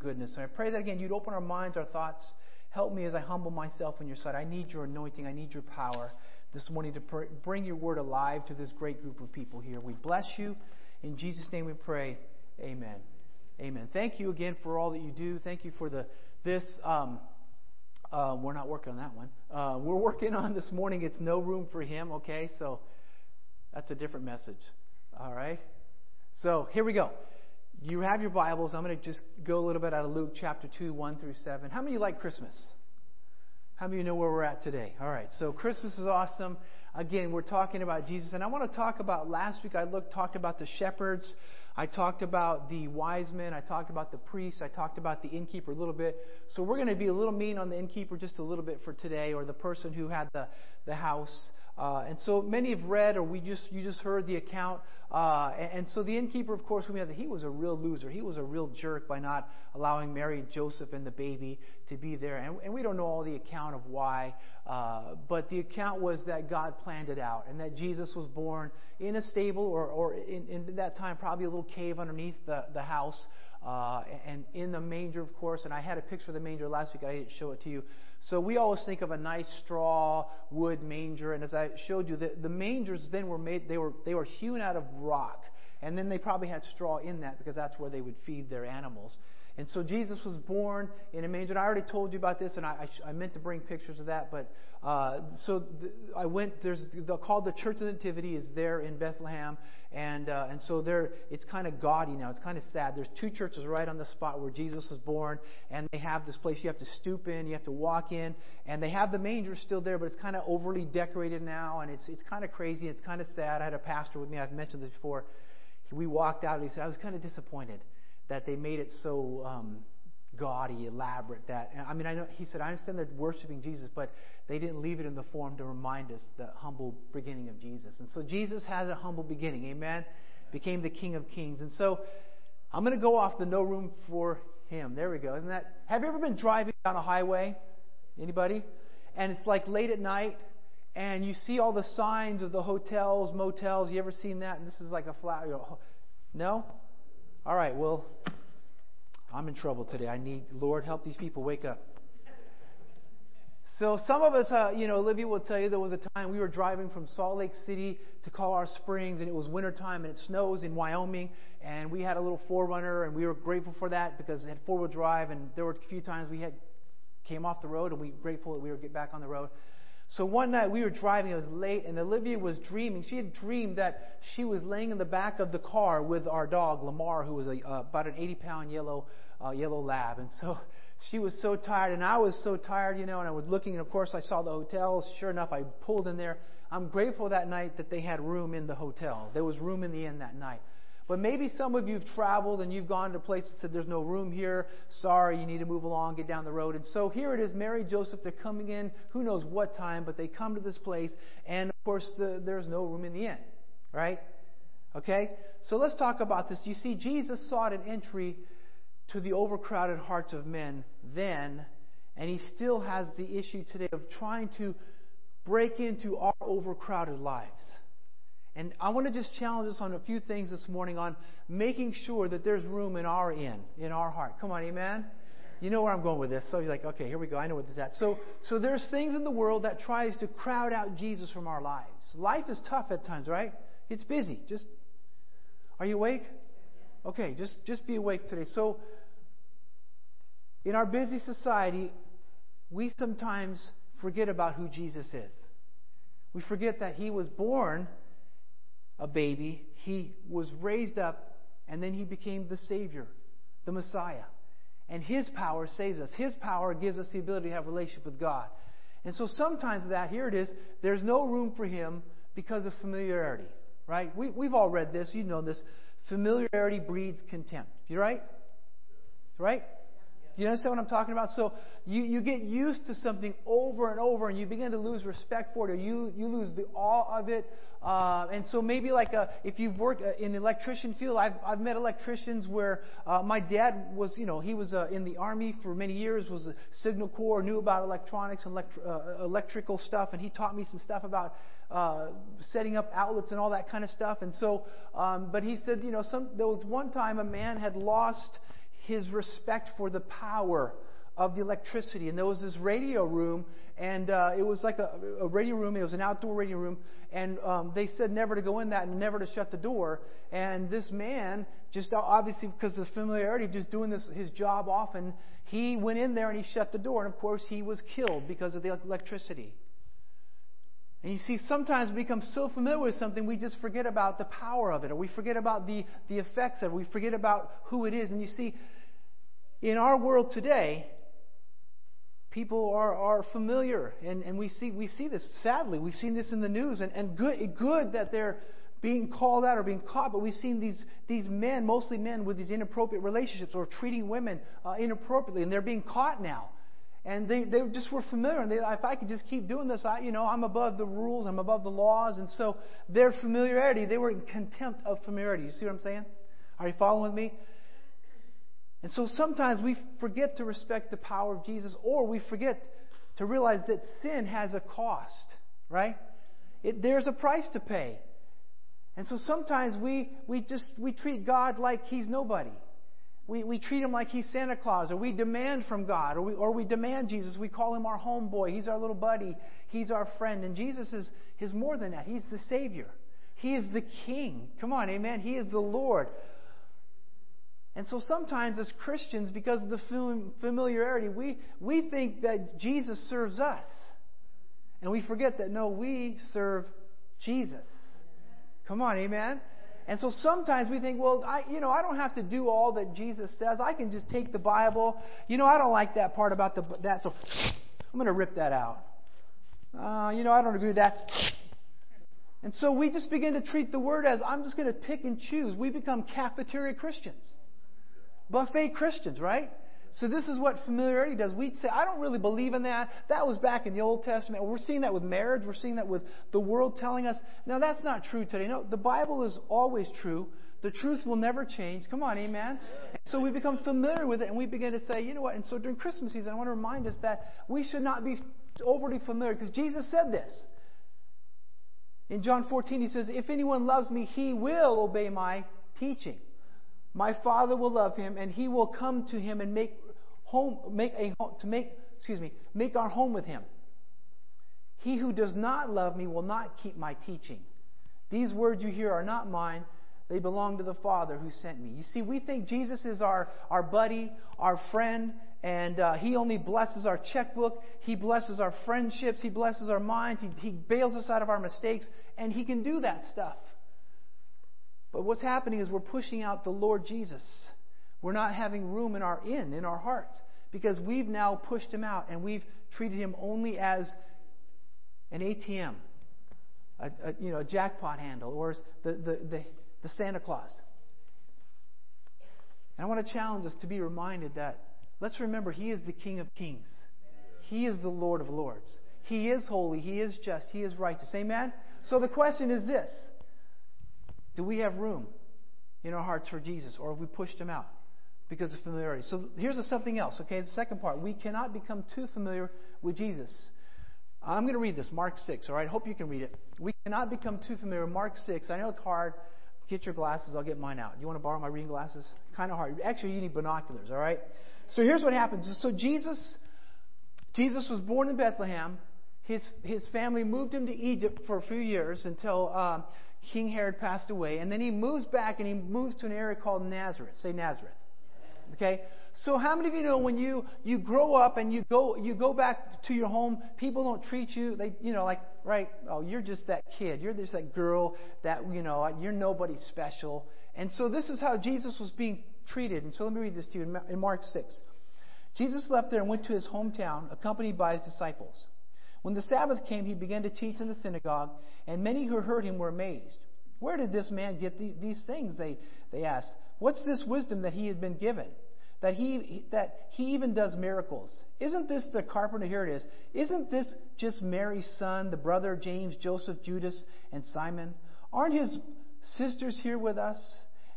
goodness. And I pray that again, you'd open our minds, our thoughts. Help me as I humble myself in your sight. I need your anointing. I need your power this morning to pr- bring your word alive to this great group of people here. We bless you. In Jesus' name we pray. Amen. Amen. Thank you again for all that you do. Thank you for the this. Um, uh, we're not working on that one. Uh, we're working on this morning. It's no room for him. Okay, so that's a different message. All right. So here we go. You have your Bibles. I'm going to just go a little bit out of Luke chapter 2, 1 through 7. How many of you like Christmas? How many of you know where we're at today? All right. So Christmas is awesome. Again, we're talking about Jesus. And I want to talk about last week I looked talked about the shepherds. I talked about the wise men. I talked about the priests. I talked about the innkeeper a little bit. So we're going to be a little mean on the innkeeper just a little bit for today, or the person who had the, the house. Uh, and so many have read, or we just you just heard the account. Uh, and, and, so the innkeeper, of course, we have that he was a real loser. He was a real jerk by not allowing Mary, Joseph, and the baby to be there. And, and we don't know all the account of why, uh, but the account was that God planned it out, and that Jesus was born in a stable, or, or in, in that time probably a little cave underneath the the house. Uh, and in the manger, of course, and I had a picture of the manger last week. I didn't show it to you. So we always think of a nice straw wood manger, and as I showed you, the, the mangers then were made. They were they were hewn out of rock, and then they probably had straw in that because that's where they would feed their animals. And so Jesus was born in a manger. And I already told you about this, and I, I, I meant to bring pictures of that. But uh, so the, I went. There's the, called the Church of the Nativity is there in Bethlehem, and uh, and so there it's kind of gaudy now. It's kind of sad. There's two churches right on the spot where Jesus was born, and they have this place you have to stoop in, you have to walk in, and they have the manger still there, but it's kind of overly decorated now, and it's it's kind of crazy. It's kind of sad. I had a pastor with me. I've mentioned this before. We walked out, and he said I was kind of disappointed that they made it so um, gaudy, elaborate. That I mean, I know he said I understand they're worshiping Jesus, but they didn't leave it in the form to remind us the humble beginning of Jesus. And so Jesus has a humble beginning. Amen. Became the King of Kings. And so I'm going to go off the no room for him. There we go. Isn't that? Have you ever been driving down a highway? Anybody? And it's like late at night, and you see all the signs of the hotels, motels. You ever seen that? And this is like a flat. You know, no? All right, well, I'm in trouble today. I need, Lord, help these people wake up. So some of us, uh, you know, Olivia will tell you there was a time we were driving from Salt Lake City to Colorado Springs, and it was wintertime, and it snows in Wyoming, and we had a little 4Runner, and we were grateful for that because it had four-wheel drive, and there were a few times we had came off the road, and we were grateful that we were get back on the road. So one night we were driving, it was late, and Olivia was dreaming. She had dreamed that she was laying in the back of the car with our dog, Lamar, who was a, uh, about an 80 pound yellow, uh, yellow lab. And so she was so tired, and I was so tired, you know, and I was looking, and of course I saw the hotels. Sure enough, I pulled in there. I'm grateful that night that they had room in the hotel. There was room in the inn that night. But maybe some of you have traveled and you've gone to places that said there's no room here. Sorry, you need to move along, get down the road. And so here it is, Mary, Joseph, they're coming in, who knows what time, but they come to this place, and of course the, there's no room in the inn, right? Okay? So let's talk about this. You see, Jesus sought an entry to the overcrowded hearts of men then, and he still has the issue today of trying to break into our overcrowded lives. And I want to just challenge us on a few things this morning on making sure that there's room in our inn, in our heart. Come on, amen? You know where I'm going with this. So you're like, okay, here we go. I know what this is at. So, so there's things in the world that tries to crowd out Jesus from our lives. Life is tough at times, right? It's busy. Just, are you awake? Okay, just, just be awake today. So, in our busy society, we sometimes forget about who Jesus is. We forget that He was born a baby, he was raised up, and then he became the Savior, the Messiah. And his power saves us. His power gives us the ability to have a relationship with God. And so sometimes that, here it is, there's no room for him because of familiarity. Right? We, we've all read this, you know this. Familiarity breeds contempt. You right? Right? You understand what I'm talking about? So you, you get used to something over and over and you begin to lose respect for it or you, you lose the awe of it. Uh, and so maybe like a, if you've worked uh, in the electrician field, I've, I've met electricians where uh, my dad was, you know, he was uh, in the army for many years, was a signal corps, knew about electronics and elect- uh, electrical stuff, and he taught me some stuff about uh, setting up outlets and all that kind of stuff. And so, um, but he said, you know, some, there was one time a man had lost his respect for the power of the electricity. And there was this radio room, and uh, it was like a, a radio room. It was an outdoor radio room, and um, they said never to go in that and never to shut the door. And this man, just obviously because of the familiarity of just doing this his job often, he went in there and he shut the door. And of course, he was killed because of the electricity. And you see, sometimes we become so familiar with something, we just forget about the power of it, or we forget about the, the effects of it, we forget about who it is. And you see, in our world today, people are, are familiar, and, and we, see, we see this, sadly. We've seen this in the news, and, and good, good that they're being called out or being caught, but we've seen these, these men, mostly men, with these inappropriate relationships or treating women uh, inappropriately, and they're being caught now. And they, they just were familiar. And they, if I could just keep doing this, I, you know, I'm above the rules, I'm above the laws. And so their familiarity, they were in contempt of familiarity. You see what I'm saying? Are you following me? And so sometimes we forget to respect the power of Jesus, or we forget to realize that sin has a cost, right? It, there's a price to pay. And so sometimes we, we just we treat God like he's nobody. We, we treat him like he's Santa Claus, or we demand from God, or we, or we demand Jesus. We call him our homeboy. He's our little buddy. He's our friend. And Jesus is, is more than that. He's the Savior. He is the King. Come on, amen. He is the Lord. And so sometimes as Christians, because of the familiarity, we, we think that Jesus serves us. And we forget that no, we serve Jesus. Come on, amen. And so sometimes we think, well, I, you know, I don't have to do all that Jesus says. I can just take the Bible. You know, I don't like that part about the that, so I'm going to rip that out. Uh, you know, I don't agree with that. And so we just begin to treat the word as I'm just going to pick and choose. We become cafeteria Christians, buffet Christians, right? So this is what familiarity does. We'd say, I don't really believe in that. That was back in the Old Testament. We're seeing that with marriage. We're seeing that with the world telling us. Now that's not true today. No, the Bible is always true. The truth will never change. Come on, amen. so we become familiar with it and we begin to say, you know what? And so during Christmas season, I want to remind us that we should not be overly familiar because Jesus said this. In John 14, he says, If anyone loves me, he will obey my teaching. My Father will love him, and he will come to him and make home, make a to make, excuse me, make our home with him. He who does not love me will not keep my teaching. These words you hear are not mine. They belong to the Father who sent me. You see, we think Jesus is our, our buddy, our friend, and uh, He only blesses our checkbook. He blesses our friendships. He blesses our minds. He, he bails us out of our mistakes, and He can do that stuff. But what's happening is we're pushing out the Lord Jesus. We're not having room in our inn, in our heart, because we've now pushed him out and we've treated him only as an ATM, a, a you know, a jackpot handle, or the, the, the, the Santa Claus. And I want to challenge us to be reminded that let's remember He is the King of Kings. He is the Lord of Lords. He is holy. He is just. He is righteous. Amen? So the question is this Do we have room in our hearts for Jesus, or have we pushed Him out? because of familiarity. So here's something else, okay? The second part. We cannot become too familiar with Jesus. I'm going to read this, Mark 6, all right? Hope you can read it. We cannot become too familiar. Mark 6, I know it's hard. Get your glasses, I'll get mine out. You want to borrow my reading glasses? Kind of hard. Actually, you need binoculars, all right? So here's what happens. So Jesus, Jesus was born in Bethlehem. His, his family moved him to Egypt for a few years until uh, King Herod passed away. And then he moves back and he moves to an area called Nazareth. Say Nazareth. Okay? So how many of you know when you, you grow up and you go you go back to your home, people don't treat you they you know like right, oh you're just that kid, you're just that girl that you know, you're nobody special. And so this is how Jesus was being treated. And so let me read this to you in Mark 6. Jesus left there and went to his hometown, accompanied by his disciples. When the Sabbath came, he began to teach in the synagogue, and many who heard him were amazed. Where did this man get these things? They, they asked. What's this wisdom that he had been given? That he, that he even does miracles. Isn't this the carpenter? Here it is. Isn't this just Mary's son, the brother James, Joseph, Judas, and Simon? Aren't his sisters here with us?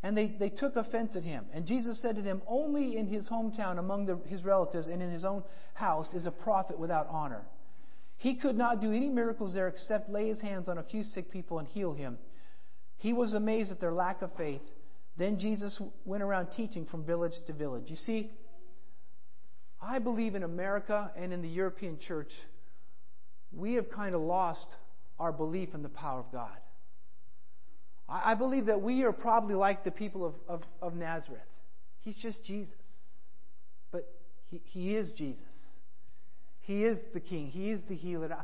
And they, they took offense at him. And Jesus said to them, Only in his hometown, among the, his relatives, and in his own house is a prophet without honor. He could not do any miracles there except lay his hands on a few sick people and heal him. He was amazed at their lack of faith. Then Jesus went around teaching from village to village. You see, I believe in America and in the European church, we have kind of lost our belief in the power of God. I believe that we are probably like the people of, of, of Nazareth. He's just Jesus. But he, he is Jesus. He is the King. He is the healer.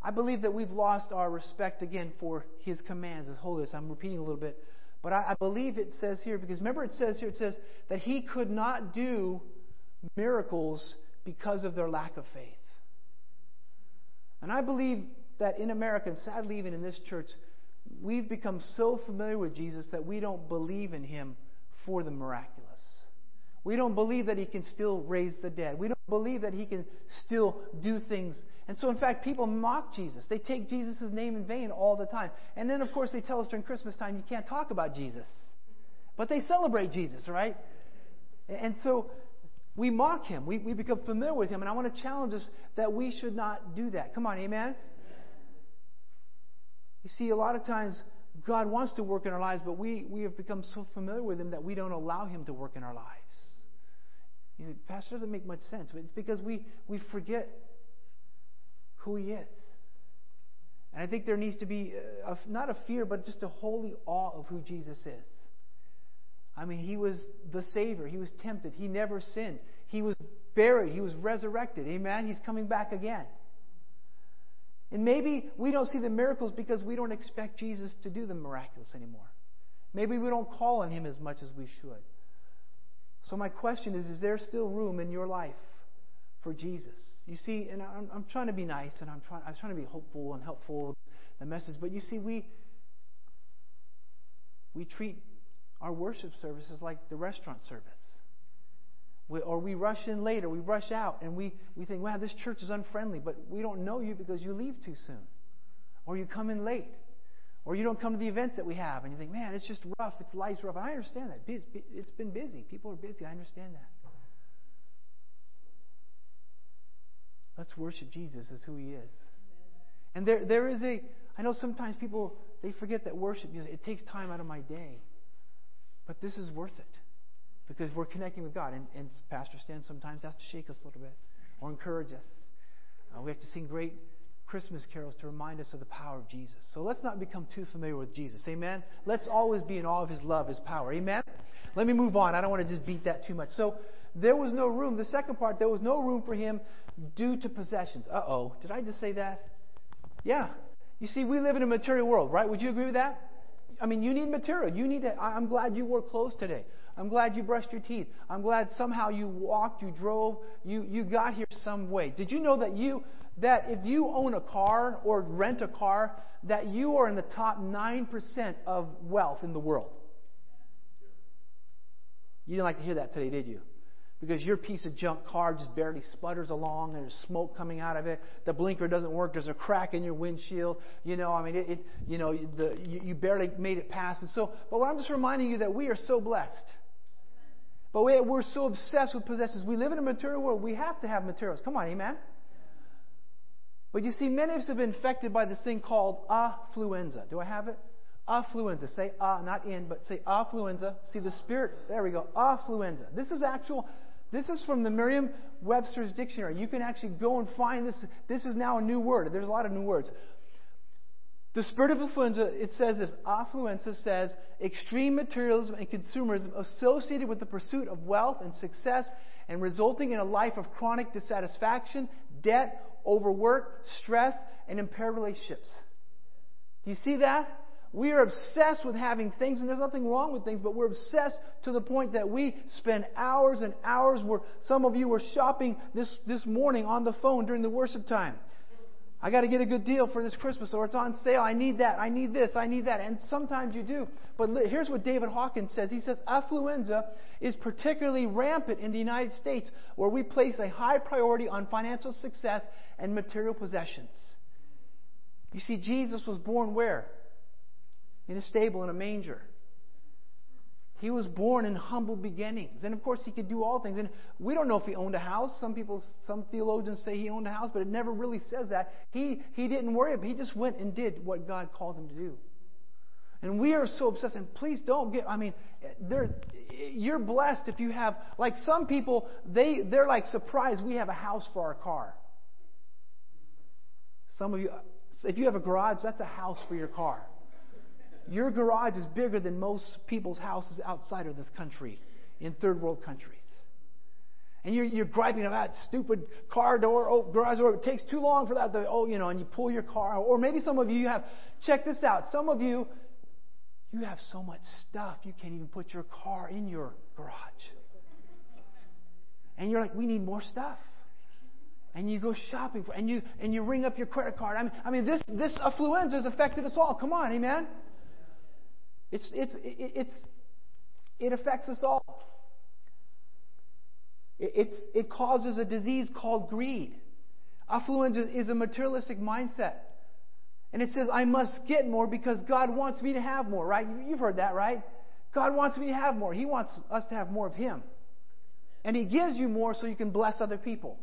I, believe that we've lost our respect again for His commands, His holiness. I'm repeating a little bit. But I, I believe it says here, because remember it says here, it says that He could not do miracles because of their lack of faith. And I believe that in America, and sadly even in this church, we've become so familiar with Jesus that we don't believe in him for the miraculous. We don't believe that he can still raise the dead. We don't believe that he can still do things. And so, in fact, people mock Jesus. They take Jesus' name in vain all the time. And then, of course, they tell us during Christmas time you can't talk about Jesus. But they celebrate Jesus, right? And so we mock him. We, we become familiar with him. And I want to challenge us that we should not do that. Come on, amen? You see, a lot of times God wants to work in our lives, but we, we have become so familiar with Him that we don't allow Him to work in our lives. You know, Pastor doesn't make much sense, it's because we, we forget who He is. And I think there needs to be a, not a fear, but just a holy awe of who Jesus is. I mean, He was the Savior. He was tempted. He never sinned. He was buried. He was resurrected. Amen? He's coming back again. And maybe we don't see the miracles because we don't expect Jesus to do the miraculous anymore. Maybe we don't call on him as much as we should. So, my question is Is there still room in your life for Jesus? You see, and I'm, I'm trying to be nice and I'm trying, I'm trying to be hopeful and helpful the message, but you see, we, we treat our worship services like the restaurant service. We, or we rush in later, we rush out, and we, we think, wow, this church is unfriendly, but we don't know you because you leave too soon. Or you come in late. Or you don't come to the events that we have, and you think, man, it's just rough, it's life's rough. And I understand that. It's been busy. People are busy. I understand that. Let's worship Jesus as who he is. And there, there is a, I know sometimes people, they forget that worship, it takes time out of my day. But this is worth it because we're connecting with God. And, and Pastor Stan sometimes has to shake us a little bit or encourage us. Uh, we have to sing great Christmas carols to remind us of the power of Jesus. So let's not become too familiar with Jesus. Amen? Let's always be in awe of his love, his power. Amen? Let me move on. I don't want to just beat that too much. So there was no room. The second part, there was no room for him due to possessions. Uh oh. Did I just say that? Yeah. You see, we live in a material world, right? Would you agree with that? I mean, you need material. You need to. I'm glad you wore clothes today. I'm glad you brushed your teeth. I'm glad somehow you walked, you drove, you, you got here some way. Did you know that you that if you own a car or rent a car, that you are in the top 9% of wealth in the world? You didn't like to hear that today, did you? Because your piece of junk car just barely sputters along and there's smoke coming out of it. The blinker doesn't work. There's a crack in your windshield. You know, I mean, it, it you know, the, you, you barely made it past. And so, but I'm just reminding you that we are so blessed but we, we're so obsessed with possessions. We live in a material world. We have to have materials. Come on, amen? But you see, many of us have been infected by this thing called affluenza. Do I have it? Affluenza. Say ah, not in, but say affluenza. See the spirit. There we go. Affluenza. This is actual. This is from the Merriam-Webster's dictionary. You can actually go and find this. This is now a new word. There's a lot of new words. The spirit of affluenza, it says this, affluenza says extreme materialism and consumerism associated with the pursuit of wealth and success and resulting in a life of chronic dissatisfaction, debt, overwork, stress, and impaired relationships. Do you see that? We are obsessed with having things, and there's nothing wrong with things, but we're obsessed to the point that we spend hours and hours where some of you were shopping this, this morning on the phone during the worship time. I got to get a good deal for this Christmas, or it's on sale. I need that. I need this. I need that. And sometimes you do. But here's what David Hawkins says. He says, affluenza is particularly rampant in the United States, where we place a high priority on financial success and material possessions. You see, Jesus was born where? In a stable, in a manger. He was born in humble beginnings. And of course, he could do all things. And we don't know if he owned a house. Some people, some theologians say he owned a house, but it never really says that. He, he didn't worry. He just went and did what God called him to do. And we are so obsessed. And please don't get, I mean, you're blessed if you have, like some people, they, they're like surprised we have a house for our car. Some of you, if you have a garage, that's a house for your car. Your garage is bigger than most people's houses outside of this country, in third world countries. And you're, you're griping about stupid car door, oh, garage door. It takes too long for that. To, oh, you know, and you pull your car. Or maybe some of you have, check this out. Some of you, you have so much stuff you can't even put your car in your garage. And you're like, we need more stuff. And you go shopping for, and you and you ring up your credit card. I mean, I mean, this this affluenza has affected us all. Come on, amen. It's it's it's it affects us all. It, it causes a disease called greed. Affluence is a materialistic mindset. And it says, I must get more because God wants me to have more, right? You've heard that, right? God wants me to have more. He wants us to have more of Him. And He gives you more so you can bless other people.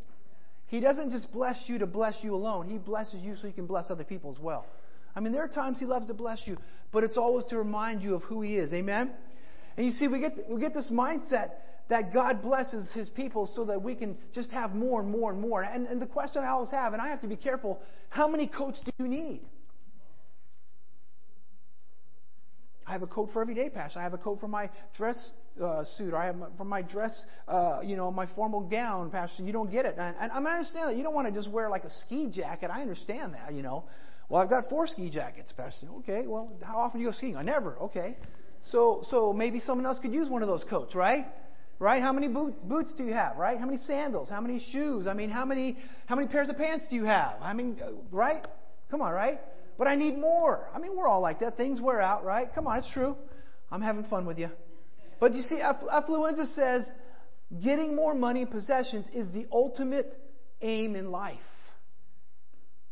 He doesn't just bless you to bless you alone, He blesses you so you can bless other people as well. I mean, there are times He loves to bless you, but it's always to remind you of who He is. Amen? And you see, we get, we get this mindset that God blesses His people so that we can just have more and more and more. And, and the question I always have, and I have to be careful, how many coats do you need? I have a coat for every day, Pastor. I have a coat for my dress uh, suit, I have my, for my dress, uh, you know, my formal gown, Pastor. You don't get it. And, and I understand that. You don't want to just wear like a ski jacket. I understand that, you know. Well, I've got four ski jackets, Pastor. Okay, well, how often do you go skiing? I never. Okay. So, so maybe someone else could use one of those coats, right? right? How many boot, boots do you have, right? How many sandals? How many shoes? I mean, how many how many pairs of pants do you have? I mean, uh, right? Come on, right? But I need more. I mean, we're all like that. Things wear out, right? Come on, it's true. I'm having fun with you. But you see, affluenza says getting more money and possessions is the ultimate aim in life.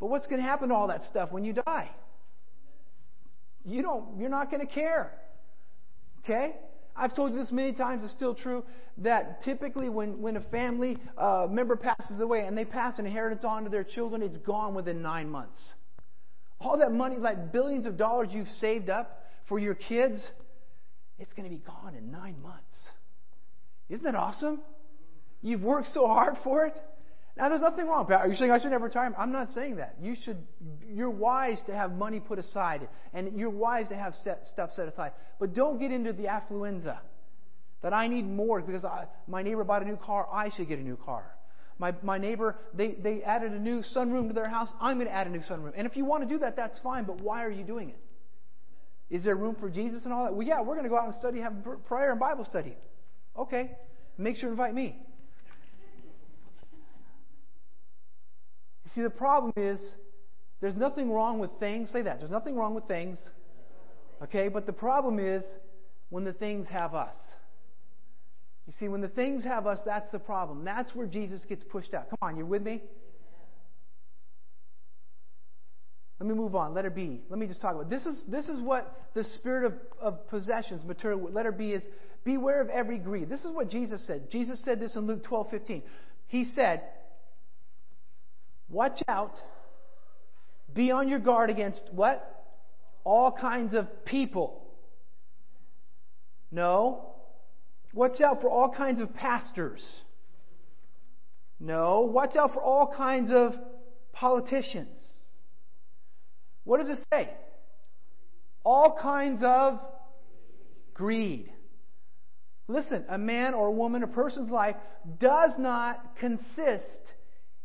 But what's going to happen to all that stuff when you die? You don't. You're not going to care. Okay? I've told you this many times, it's still true, that typically when, when a family uh, member passes away and they pass an inheritance on to their children, it's gone within nine months. All that money, like billions of dollars you've saved up for your kids, it's going to be gone in nine months. Isn't that awesome? You've worked so hard for it. Now, there's nothing wrong. Are you saying I should never retire? I'm not saying that. You should. You're wise to have money put aside, and you're wise to have set, stuff set aside. But don't get into the affluenza that I need more because I, my neighbor bought a new car. I should get a new car. My my neighbor they they added a new sunroom to their house. I'm going to add a new sunroom. And if you want to do that, that's fine. But why are you doing it? Is there room for Jesus and all that? Well, yeah, we're going to go out and study, have prayer and Bible study. Okay, make sure to invite me. See, the problem is there's nothing wrong with things. Say that. There's nothing wrong with things. Okay? But the problem is when the things have us. You see, when the things have us, that's the problem. That's where Jesus gets pushed out. Come on, you're with me? Let me move on. Letter B. Let me just talk about this. Is this is what the spirit of, of possessions, material. Letter B is beware of every greed. This is what Jesus said. Jesus said this in Luke 12:15. He said, Watch out. Be on your guard against what? All kinds of people. No. Watch out for all kinds of pastors. No. Watch out for all kinds of politicians. What does it say? All kinds of greed. Listen, a man or a woman, a person's life does not consist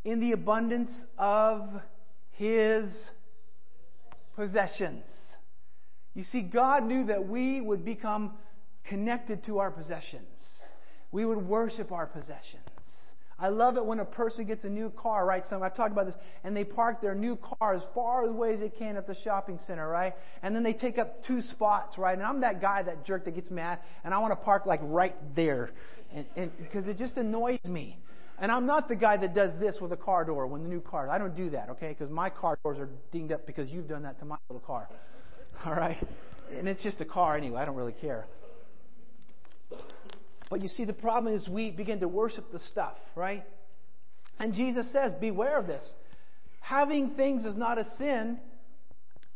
in the abundance of his possessions. You see, God knew that we would become connected to our possessions. We would worship our possessions. I love it when a person gets a new car, right? So I've talked about this, and they park their new car as far away as they can at the shopping center, right? And then they take up two spots, right? And I'm that guy, that jerk that gets mad, and I want to park like right there, and because it just annoys me. And I'm not the guy that does this with a car door when the new car. I don't do that, okay? Because my car doors are dinged up because you've done that to my little car. All right? And it's just a car anyway. I don't really care. But you see, the problem is we begin to worship the stuff, right? And Jesus says, beware of this. Having things is not a sin.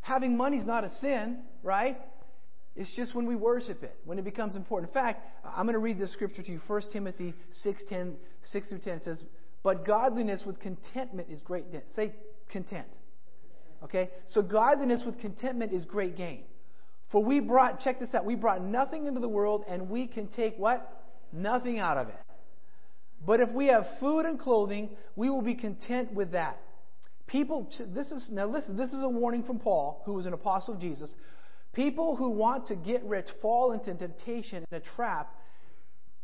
Having money is not a sin, right? It's just when we worship it, when it becomes important. In fact, I'm going to read this scripture to you. 1 Timothy 6, 10, 6 through 10 says, But godliness with contentment is great. gain. Say content. Okay? So godliness with contentment is great gain. For we brought, check this out, we brought nothing into the world and we can take what? Nothing out of it. But if we have food and clothing, we will be content with that. People, this is, now listen, this is a warning from Paul, who was an apostle of Jesus. People who want to get rich fall into temptation and a trap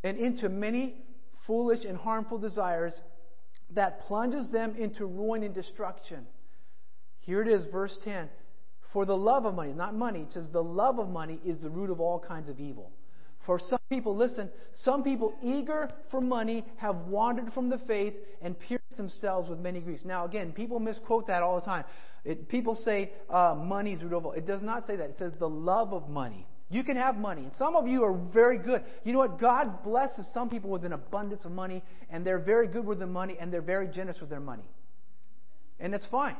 and into many foolish and harmful desires that plunges them into ruin and destruction. Here it is, verse 10. For the love of money, not money, it says the love of money is the root of all kinds of evil. For some people, listen, some people eager for money have wandered from the faith and pierced themselves with many griefs. Now, again, people misquote that all the time. It, people say uh, money is root of all. It does not say that. It says the love of money. You can have money. And some of you are very good. You know what? God blesses some people with an abundance of money, and they're very good with the money, and they're very generous with their money. And it's fine.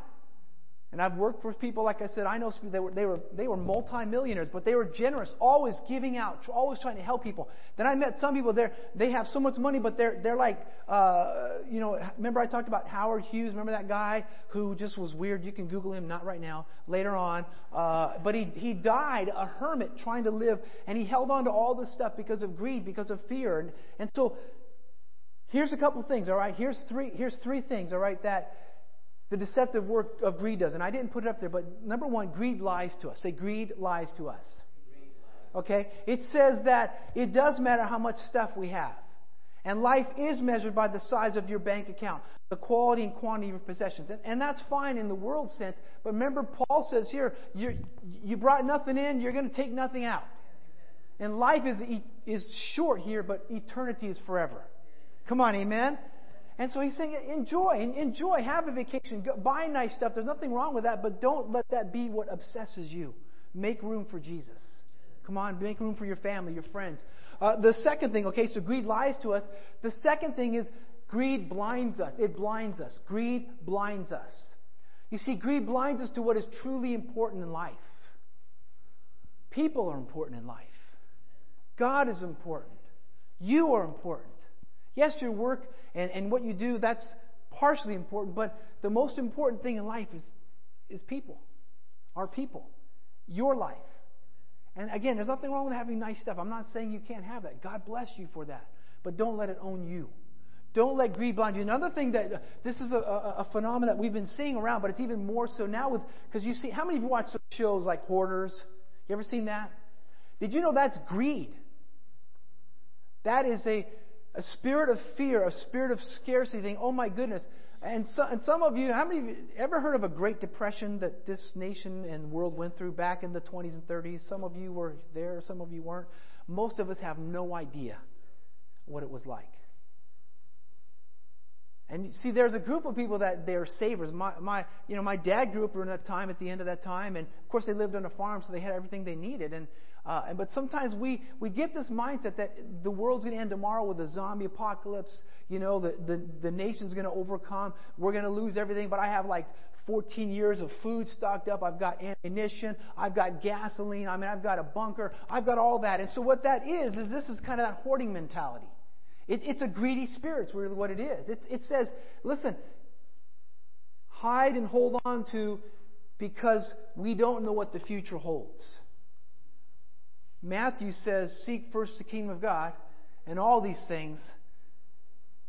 And I've worked with people, like I said, I know they were, they were, they were multimillionaires, but they were generous, always giving out, always trying to help people. Then I met some people, they they have so much money, but they're, they're like, uh, you know, remember I talked about Howard Hughes? Remember that guy who just was weird? You can Google him, not right now, later on. Uh, but he, he died a hermit trying to live, and he held on to all this stuff because of greed, because of fear. And, and so, here's a couple things, all right? Here's three, here's three things, all right, that the deceptive work of greed does. And I didn't put it up there, but number one, greed lies to us. Say, greed lies to us. Okay? It says that it does matter how much stuff we have. And life is measured by the size of your bank account, the quality and quantity of your possessions. And, and that's fine in the world sense. But remember, Paul says here, you brought nothing in, you're going to take nothing out. And life is, is short here, but eternity is forever. Come on, amen? And so he's saying, enjoy, enjoy, have a vacation, go, buy nice stuff. There's nothing wrong with that, but don't let that be what obsesses you. Make room for Jesus. Come on, make room for your family, your friends. Uh, the second thing, okay, so greed lies to us. The second thing is greed blinds us. It blinds us. Greed blinds us. You see, greed blinds us to what is truly important in life. People are important in life. God is important. You are important. Yes, your work and, and what you do, that's partially important, but the most important thing in life is, is people. Our people. Your life. And again, there's nothing wrong with having nice stuff. I'm not saying you can't have that. God bless you for that. But don't let it own you. Don't let greed blind you. Another thing that this is a, a, a, phenomenon that we've been seeing around, but it's even more so now with because you see how many of you watch shows like Hoarders? You ever seen that? Did you know that's greed? That is a a spirit of fear, a spirit of scarcity, thinking, oh my goodness. And, so, and some of you, how many of you ever heard of a Great Depression that this nation and world went through back in the 20s and 30s? Some of you were there, some of you weren't. Most of us have no idea what it was like. And see, there's a group of people that they're savers. My, my, you know, my dad grew up during that time, at the end of that time, and of course they lived on a farm, so they had everything they needed. And uh, but sometimes we, we get this mindset that the world's going to end tomorrow with a zombie apocalypse. You know, the, the, the nation's going to overcome. We're going to lose everything. But I have like 14 years of food stocked up. I've got ammunition. I've got gasoline. I mean, I've got a bunker. I've got all that. And so what that is, is this is kind of that hoarding mentality. It, it's a greedy spirit, is really what it is. It, it says, listen, hide and hold on to because we don't know what the future holds. Matthew says, Seek first the kingdom of God and all these things.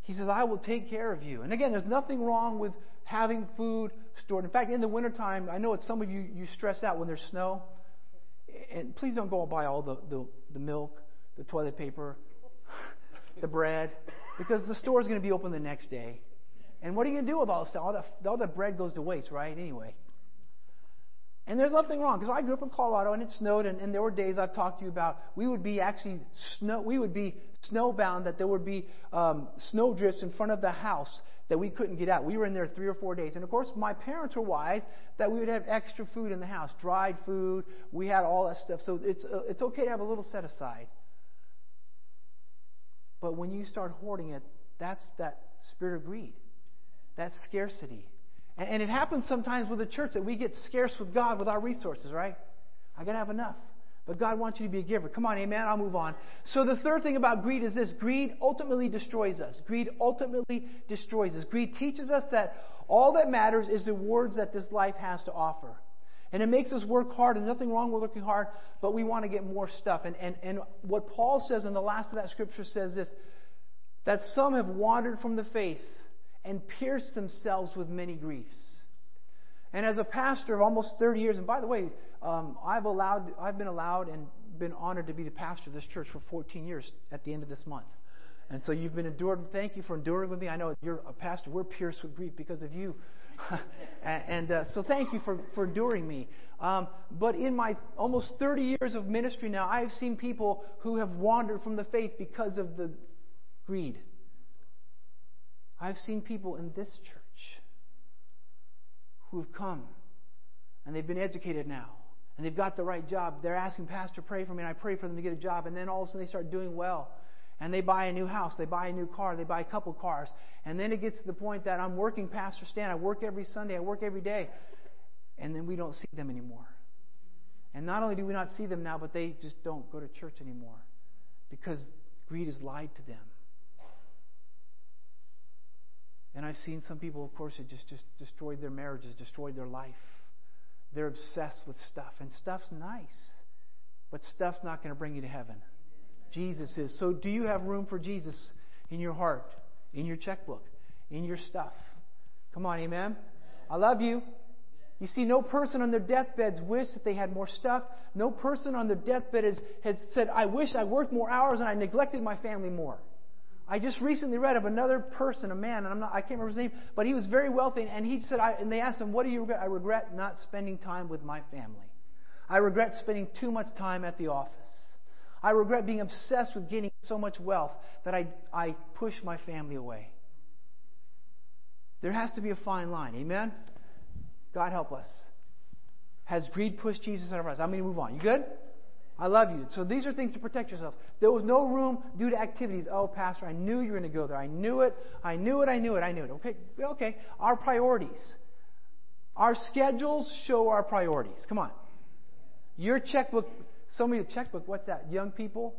He says, I will take care of you. And again, there's nothing wrong with having food stored. In fact, in the wintertime, I know it's some of you, you stress out when there's snow. And please don't go and buy all the, the, the milk, the toilet paper, the bread, because the store is going to be open the next day. And what are you going to do with all this stuff? All the, all the bread goes to waste, right? Anyway. And there's nothing wrong because I grew up in Colorado and it snowed, and, and, there were days I've talked to you about we would be actually snow we would be snowbound that there would be um, snow drifts in front of the house that we couldn't get out. We were in there three or four days, and of course my parents were wise that we would have extra food in the house, dried food. We had all that stuff, so it's uh, it's okay to have a little set aside. But when you start hoarding it, that's that spirit of greed, that scarcity. And it happens sometimes with the church that we get scarce with God with our resources, right? I got to have enough. But God wants you to be a giver. Come on, amen. I'll move on. So the third thing about greed is this greed ultimately destroys us. Greed ultimately destroys us. Greed teaches us that all that matters is the rewards that this life has to offer. And it makes us work hard. There's nothing wrong with working hard, but we want to get more stuff. And, and, and what Paul says in the last of that scripture says this that some have wandered from the faith and pierced themselves with many griefs. And as a pastor of almost 30 years, and by the way, um, I've allowed, I've been allowed and been honored to be the pastor of this church for 14 years at the end of this month. And so you've been endured. Thank you for enduring with me. I know you're a pastor. We're pierced with grief because of you. and, uh, so thank you for, for enduring me. Um, but in my almost 30 years of ministry now, I have seen people who have wandered from the faith because of the greed. I've seen people in this church who have come and they've been educated now and they've got the right job. They're asking Pastor, pray for me, and I pray for them to get a job, and then all of a sudden they start doing well. And they buy a new house, they buy a new car, they buy a couple cars. And then it gets to the point that I'm working Pastor Stan, I work every Sunday, I work every day. And then we don't see them anymore. And not only do we not see them now, but they just don't go to church anymore because greed has lied to them. And I've seen some people, of course, that just, just destroyed their marriages, destroyed their life. They're obsessed with stuff. And stuff's nice, but stuff's not going to bring you to heaven. Jesus is. So, do you have room for Jesus in your heart, in your checkbook, in your stuff? Come on, amen? I love you. You see, no person on their deathbeds wish that they had more stuff. No person on their deathbed has, has said, I wish I worked more hours and I neglected my family more. I just recently read of another person, a man, and I'm not, I can't remember his name, but he was very wealthy, and he said, I, and they asked him, what do you regret? I regret not spending time with my family. I regret spending too much time at the office. I regret being obsessed with gaining so much wealth that I, I push my family away. There has to be a fine line. Amen? God help us. Has greed pushed Jesus out of our lives? I'm going to move on. You good? I love you. So these are things to protect yourself. There was no room due to activities. Oh, Pastor, I knew you were going to go there. I knew it. I knew it. I knew it. I knew it. Okay, okay. Our priorities. Our schedules show our priorities. Come on. Your checkbook. somebody, your checkbook. What's that? Young people.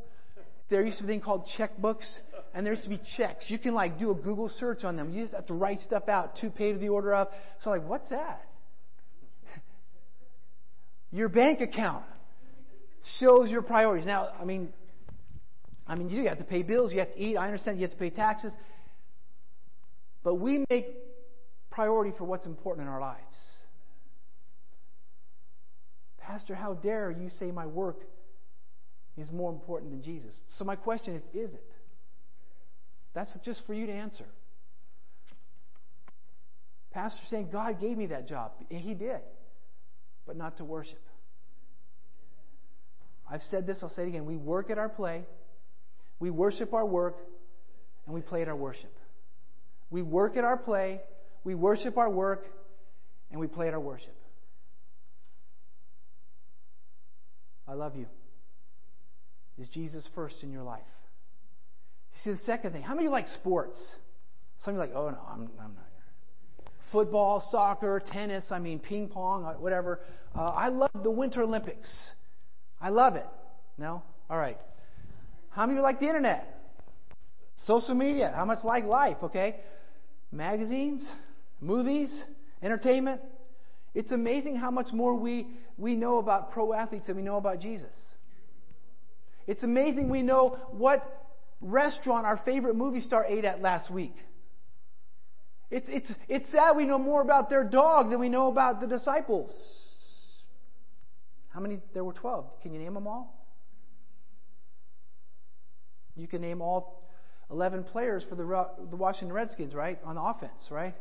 There used to be a thing called checkbooks, and there used to be checks. You can like do a Google search on them. You just have to write stuff out to pay to the order of. So like, what's that? Your bank account shows your priorities. Now, I mean, I mean, you have to pay bills, you have to eat. I understand you have to pay taxes, but we make priority for what's important in our lives. Pastor, how dare you say my work is more important than Jesus? So my question is, is it? That's just for you to answer. Pastor saying God gave me that job. He did, but not to worship. I've said this, I'll say it again. We work at our play, we worship our work, and we play at our worship. We work at our play, we worship our work, and we play at our worship. I love you. Is Jesus first in your life? You see, the second thing, how many like sports? Some of you like, oh, no, I'm, I'm not. Football, soccer, tennis, I mean, ping pong, uh, whatever. Uh, I love the Winter Olympics. I love it. No? All right. How many of you like the internet? Social media. How much like life, okay? Magazines, movies, entertainment. It's amazing how much more we, we know about pro athletes than we know about Jesus. It's amazing we know what restaurant our favorite movie star ate at last week. It's, it's, it's sad we know more about their dog than we know about the disciples. How many? There were 12. Can you name them all? You can name all 11 players for the, the Washington Redskins, right? On offense, right?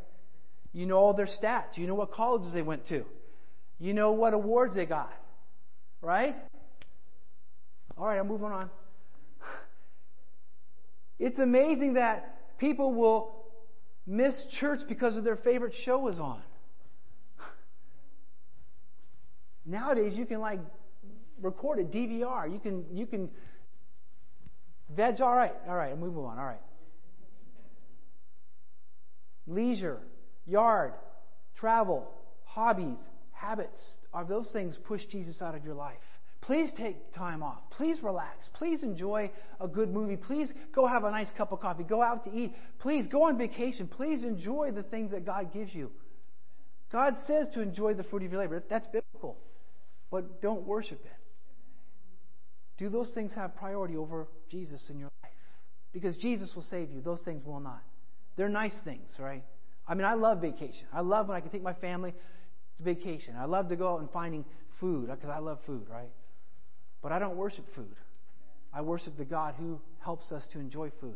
You know all their stats. You know what colleges they went to. You know what awards they got, right? All right, I'm moving on. It's amazing that people will miss church because of their favorite show is on. Nowadays, you can like record a DVR. You can you can veg. All right, all right. And we move on. All right. Leisure, yard, travel, hobbies, habits. Are those things push Jesus out of your life? Please take time off. Please relax. Please enjoy a good movie. Please go have a nice cup of coffee. Go out to eat. Please go on vacation. Please enjoy the things that God gives you. God says to enjoy the fruit of your labor. That's biblical. But don't worship it. Do those things have priority over Jesus in your life? Because Jesus will save you. Those things will not. They're nice things, right? I mean, I love vacation. I love when I can take my family to vacation. I love to go out and finding food because I love food, right? But I don't worship food. I worship the God who helps us to enjoy food.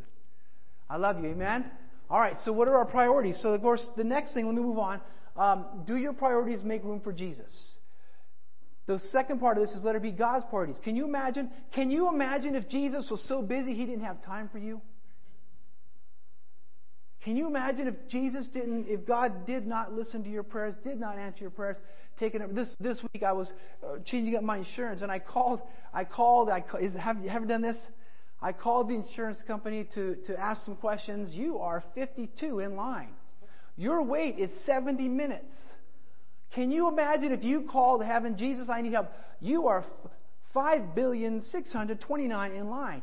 I love you. Amen? All right, so what are our priorities? So, of course, the next thing, let me move on. Um, do your priorities make room for Jesus? The second part of this is let it be God's priorities. Can you imagine? Can you imagine if Jesus was so busy he didn't have time for you? Can you imagine if Jesus didn't, if God did not listen to your prayers, did not answer your prayers? Taking this this week, I was uh, changing up my insurance, and I called. I called. I is, have you ever done this? I called the insurance company to to ask some questions. You are 52 in line. Your wait is 70 minutes. Can you imagine if you called heaven, Jesus, I need help? You are 5 billion 629 in line.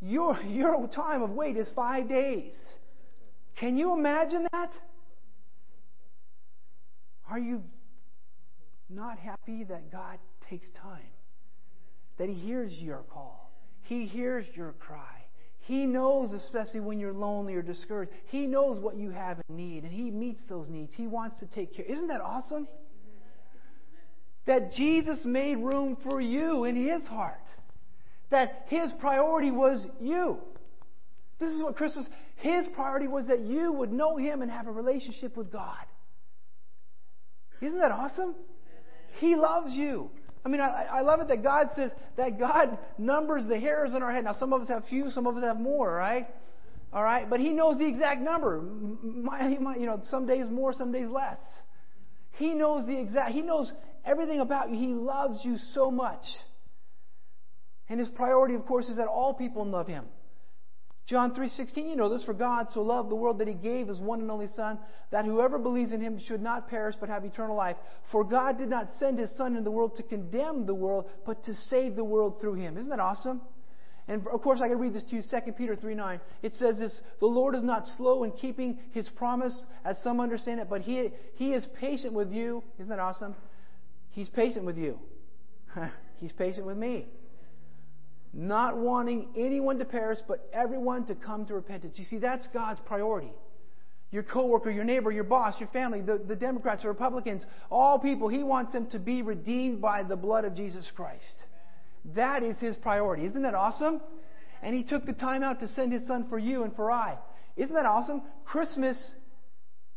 Your your time of wait is five days. Can you imagine that? Are you not happy that God takes time? That He hears your call? He hears your cry. He knows, especially when you're lonely or discouraged, He knows what you have in need, and He meets those needs. He wants to take care. Isn't that awesome? That Jesus made room for you in His heart. That His priority was you. This is what Christmas, his priority was that you would know him and have a relationship with God. Isn't that awesome? He loves you. I mean, I, I love it that God says that God numbers the hairs on our head. Now, some of us have few, some of us have more, right? All right, but He knows the exact number. My, my, you know, some days more, some days less. He knows the exact. He knows everything about you. He loves you so much. And His priority, of course, is that all people love Him. John 3:16 you know this for God so loved the world that he gave his one and only son that whoever believes in him should not perish but have eternal life. For God did not send his son into the world to condemn the world but to save the world through him. Isn't that awesome? And of course I can read this to you 2 Peter 3:9 it says this the Lord is not slow in keeping his promise as some understand it but he he is patient with you. Isn't that awesome? He's patient with you. He's patient with me not wanting anyone to perish, but everyone to come to repentance. You see, that's God's priority. Your coworker, your neighbor, your boss, your family, the, the Democrats, the Republicans, all people, He wants them to be redeemed by the blood of Jesus Christ. That is His priority. Isn't that awesome? And He took the time out to send His Son for you and for I. Isn't that awesome? Christmas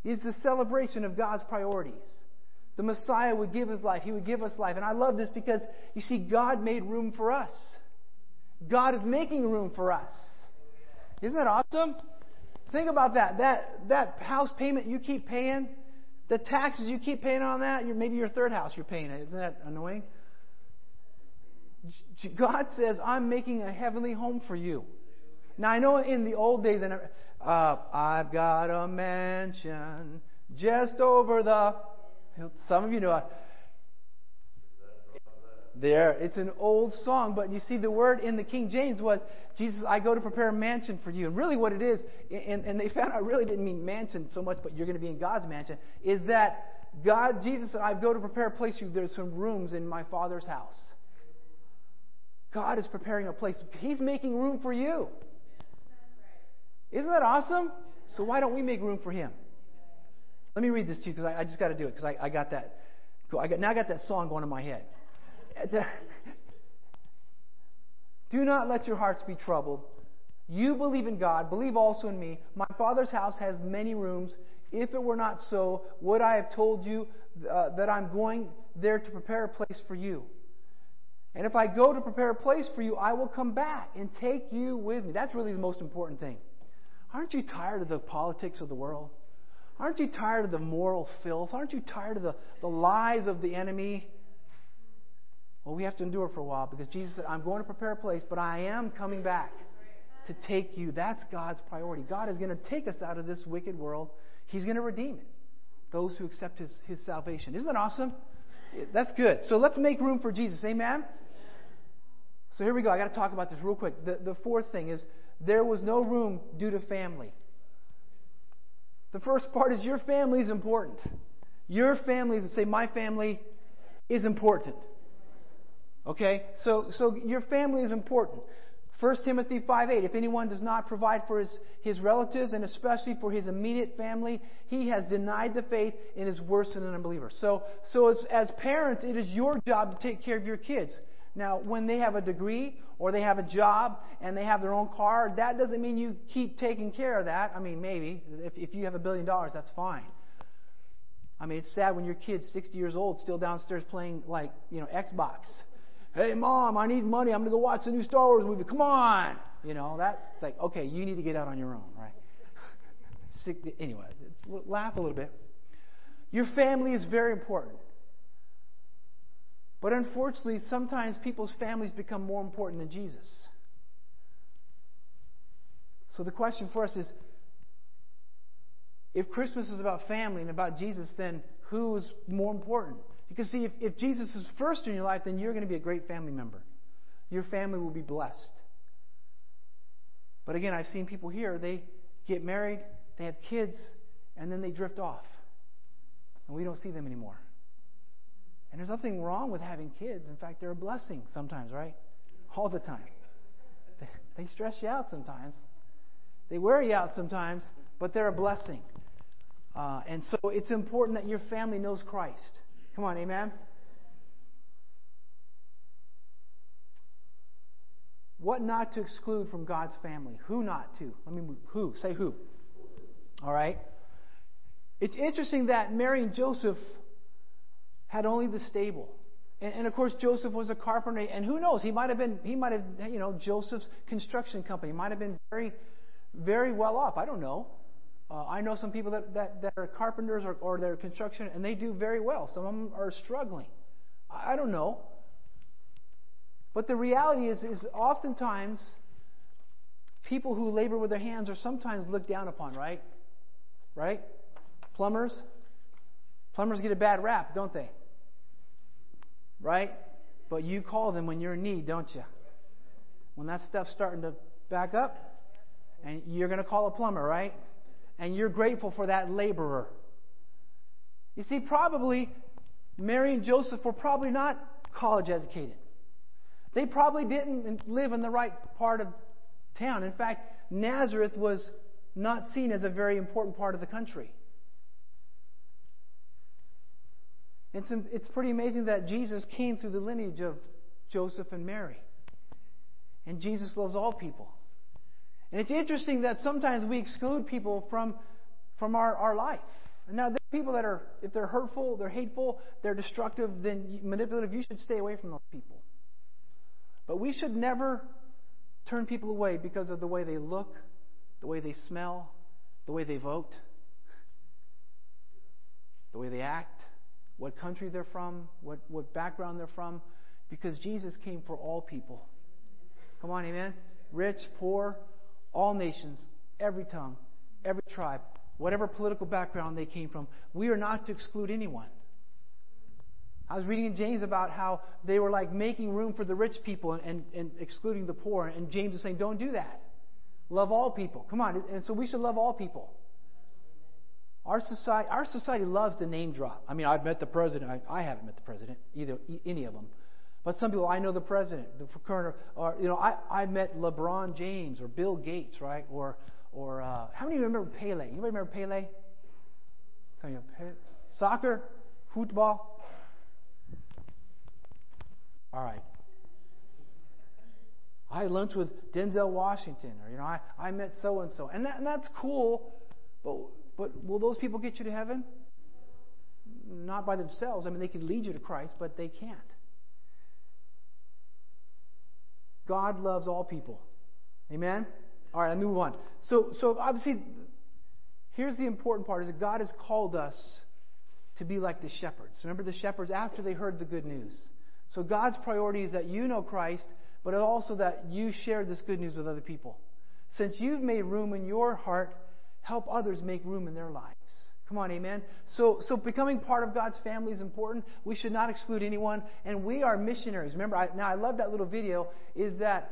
is the celebration of God's priorities. The Messiah would give His life. He would give us life. And I love this because, you see, God made room for us. God is making room for us. Isn't that awesome? Think about that. That that house payment you keep paying, the taxes you keep paying on that, maybe your third house you're paying. Isn't that annoying? God says, I'm making a heavenly home for you. Now, I know in the old days, uh, I've got a mansion just over the. Some of you know, there. It's an old song, but you see, the word in the King James was, Jesus, I go to prepare a mansion for you. And really, what it is, and, and they found out really didn't mean mansion so much, but you're going to be in God's mansion, is that God, Jesus I go to prepare a place for you. There's some rooms in my Father's house. God is preparing a place. He's making room for you. Isn't that awesome? So why don't we make room for Him? Let me read this to you because I, I, just got to do it because I, I, got that. I got, now I got that song going in my head. Do not let your hearts be troubled. You believe in God, believe also in me. My Father's house has many rooms. If it were not so, would I have told you uh, that I'm going there to prepare a place for you? And if I go to prepare a place for you, I will come back and take you with me. That's really the most important thing. Aren't you tired of the politics of the world? Aren't you tired of the moral filth? Aren't you tired of the, the lies of the enemy? Well, we have to endure for a while because Jesus said, I'm going to prepare a place, but I am coming back to take you. That's God's priority. God is going to take us out of this wicked world. He's going to redeem it. Those who accept his, his salvation. Isn't that awesome? That's good. So let's make room for Jesus. Amen? So here we go. I got to talk about this real quick. The, the fourth thing is there was no room due to family. The first part is your family is important. Your family, say, my family is important. Okay? So, so your family is important. 1 Timothy 5.8, if anyone does not provide for his, his relatives and especially for his immediate family, he has denied the faith and is worse than an unbeliever. So, so as, as parents, it is your job to take care of your kids. Now, when they have a degree or they have a job and they have their own car, that doesn't mean you keep taking care of that. I mean, maybe. If, if you have a billion dollars, that's fine. I mean, it's sad when your kid's 60 years old, still downstairs playing, like, you know, Xbox. Hey, mom, I need money. I'm going to go watch the new Star Wars movie. Come on. You know, that, like, okay, you need to get out on your own, right? anyway, laugh a little bit. Your family is very important. But unfortunately, sometimes people's families become more important than Jesus. So the question for us is if Christmas is about family and about Jesus, then who is more important? Because, see, if, if Jesus is first in your life, then you're going to be a great family member. Your family will be blessed. But again, I've seen people here, they get married, they have kids, and then they drift off. And we don't see them anymore. And there's nothing wrong with having kids. In fact, they're a blessing sometimes, right? All the time. They stress you out sometimes. They wear you out sometimes, but they're a blessing. Uh, and so it's important that your family knows Christ. Come on, amen? What not to exclude from God's family? Who not to? Let me move. Who? Say who. All right? It's interesting that Mary and Joseph had only the stable. And, and, of course, Joseph was a carpenter, and who knows? He might have been, he might have, you know, Joseph's construction company might have been very, very well off. I don't know. Uh, I know some people that, that, that are carpenters or, or they're construction, and they do very well. Some of them are struggling. I, I don't know. But the reality is, is oftentimes people who labor with their hands are sometimes looked down upon, right? Right? Plumbers? Plumbers get a bad rap, don't they? Right? But you call them when you're in need, don't you? When that stuff's starting to back up, and you're going to call a plumber, right? And you're grateful for that laborer. You see, probably Mary and Joseph were probably not college educated. They probably didn't live in the right part of town. In fact, Nazareth was not seen as a very important part of the country. It's, it's pretty amazing that Jesus came through the lineage of Joseph and Mary. And Jesus loves all people. And it's interesting that sometimes we exclude people from, from our, our life. Now, there are people that are, if they're hurtful, they're hateful, they're destructive, then manipulative, you should stay away from those people. But we should never turn people away because of the way they look, the way they smell, the way they vote, the way they act, what country they're from, what, what background they're from, because Jesus came for all people. Come on, amen? Rich, poor, all nations, every tongue, every tribe, whatever political background they came from. We are not to exclude anyone. I was reading in James about how they were like making room for the rich people and, and, and excluding the poor. And James is saying, don't do that. Love all people. Come on. And so we should love all people. Our society, our society loves to name drop. I mean, I've met the president. I, I haven't met the president, either any of them. But some people, I know the president, the current, or you know, I, I met LeBron James or Bill Gates, right? Or or uh, how many of you remember Pele? Anybody remember Pele? Soccer, football. All right. I had lunch with Denzel Washington, or you know, I, I met so and so, and that's cool. But but will those people get you to heaven? Not by themselves. I mean, they can lead you to Christ, but they can't. God loves all people. Amen? All right, I move on. So, so obviously, here's the important part: is that God has called us to be like the shepherds. Remember the shepherds after they heard the good news. So God's priority is that you know Christ, but also that you share this good news with other people. Since you've made room in your heart, help others make room in their lives. Come on, amen. So, so becoming part of God's family is important. We should not exclude anyone, and we are missionaries. Remember, I, now I love that little video. Is that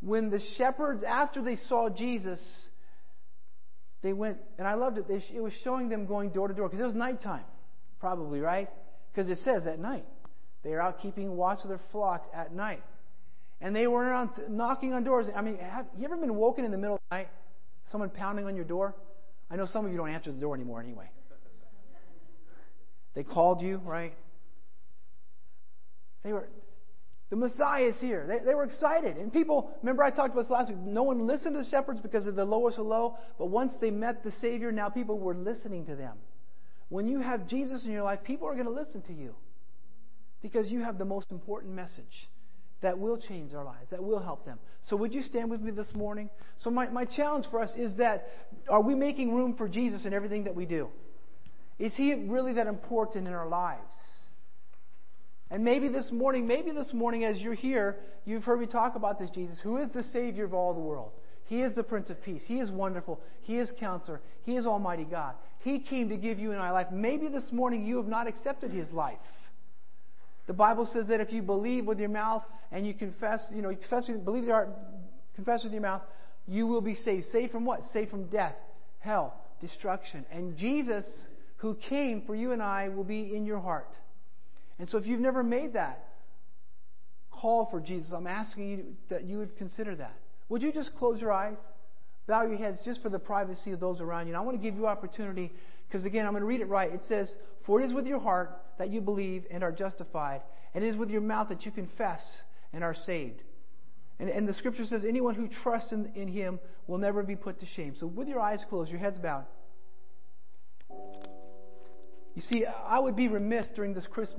when the shepherds, after they saw Jesus, they went, and I loved it. They, it was showing them going door to door because it was nighttime, probably right, because it says at night they are out keeping watch of their flock at night, and they were around knocking on doors. I mean, have you ever been woken in the middle of the night? Someone pounding on your door? I know some of you don't answer the door anymore anyway. They called you, right? They were, the Messiah is here. They, they were excited. And people, remember I talked about this last week, no one listened to the shepherds because of the lowest of low, but once they met the Savior, now people were listening to them. When you have Jesus in your life, people are going to listen to you because you have the most important message that will change their lives, that will help them. So would you stand with me this morning? So my, my challenge for us is that are we making room for Jesus in everything that we do? Is he really that important in our lives? And maybe this morning, maybe this morning as you're here, you've heard me talk about this Jesus, who is the Savior of all the world. He is the Prince of Peace. He is wonderful. He is Counselor. He is Almighty God. He came to give you and I life. Maybe this morning you have not accepted His life. The Bible says that if you believe with your mouth and you confess, you know, you confess, believe your heart, confess with your mouth, you will be saved. Saved from what? Saved from death, hell, destruction. And Jesus, who came for you and I, will be in your heart. And so if you've never made that call for Jesus, I'm asking you that you would consider that. Would you just close your eyes? Bow your heads just for the privacy of those around you. And I want to give you opportunity because, again, I'm going to read it right. It says, For it is with your heart that you believe and are justified, and it is with your mouth that you confess and are saved. And, and the scripture says, Anyone who trusts in, in him will never be put to shame. So, with your eyes closed, your heads bowed. You see, I would be remiss during this Christmas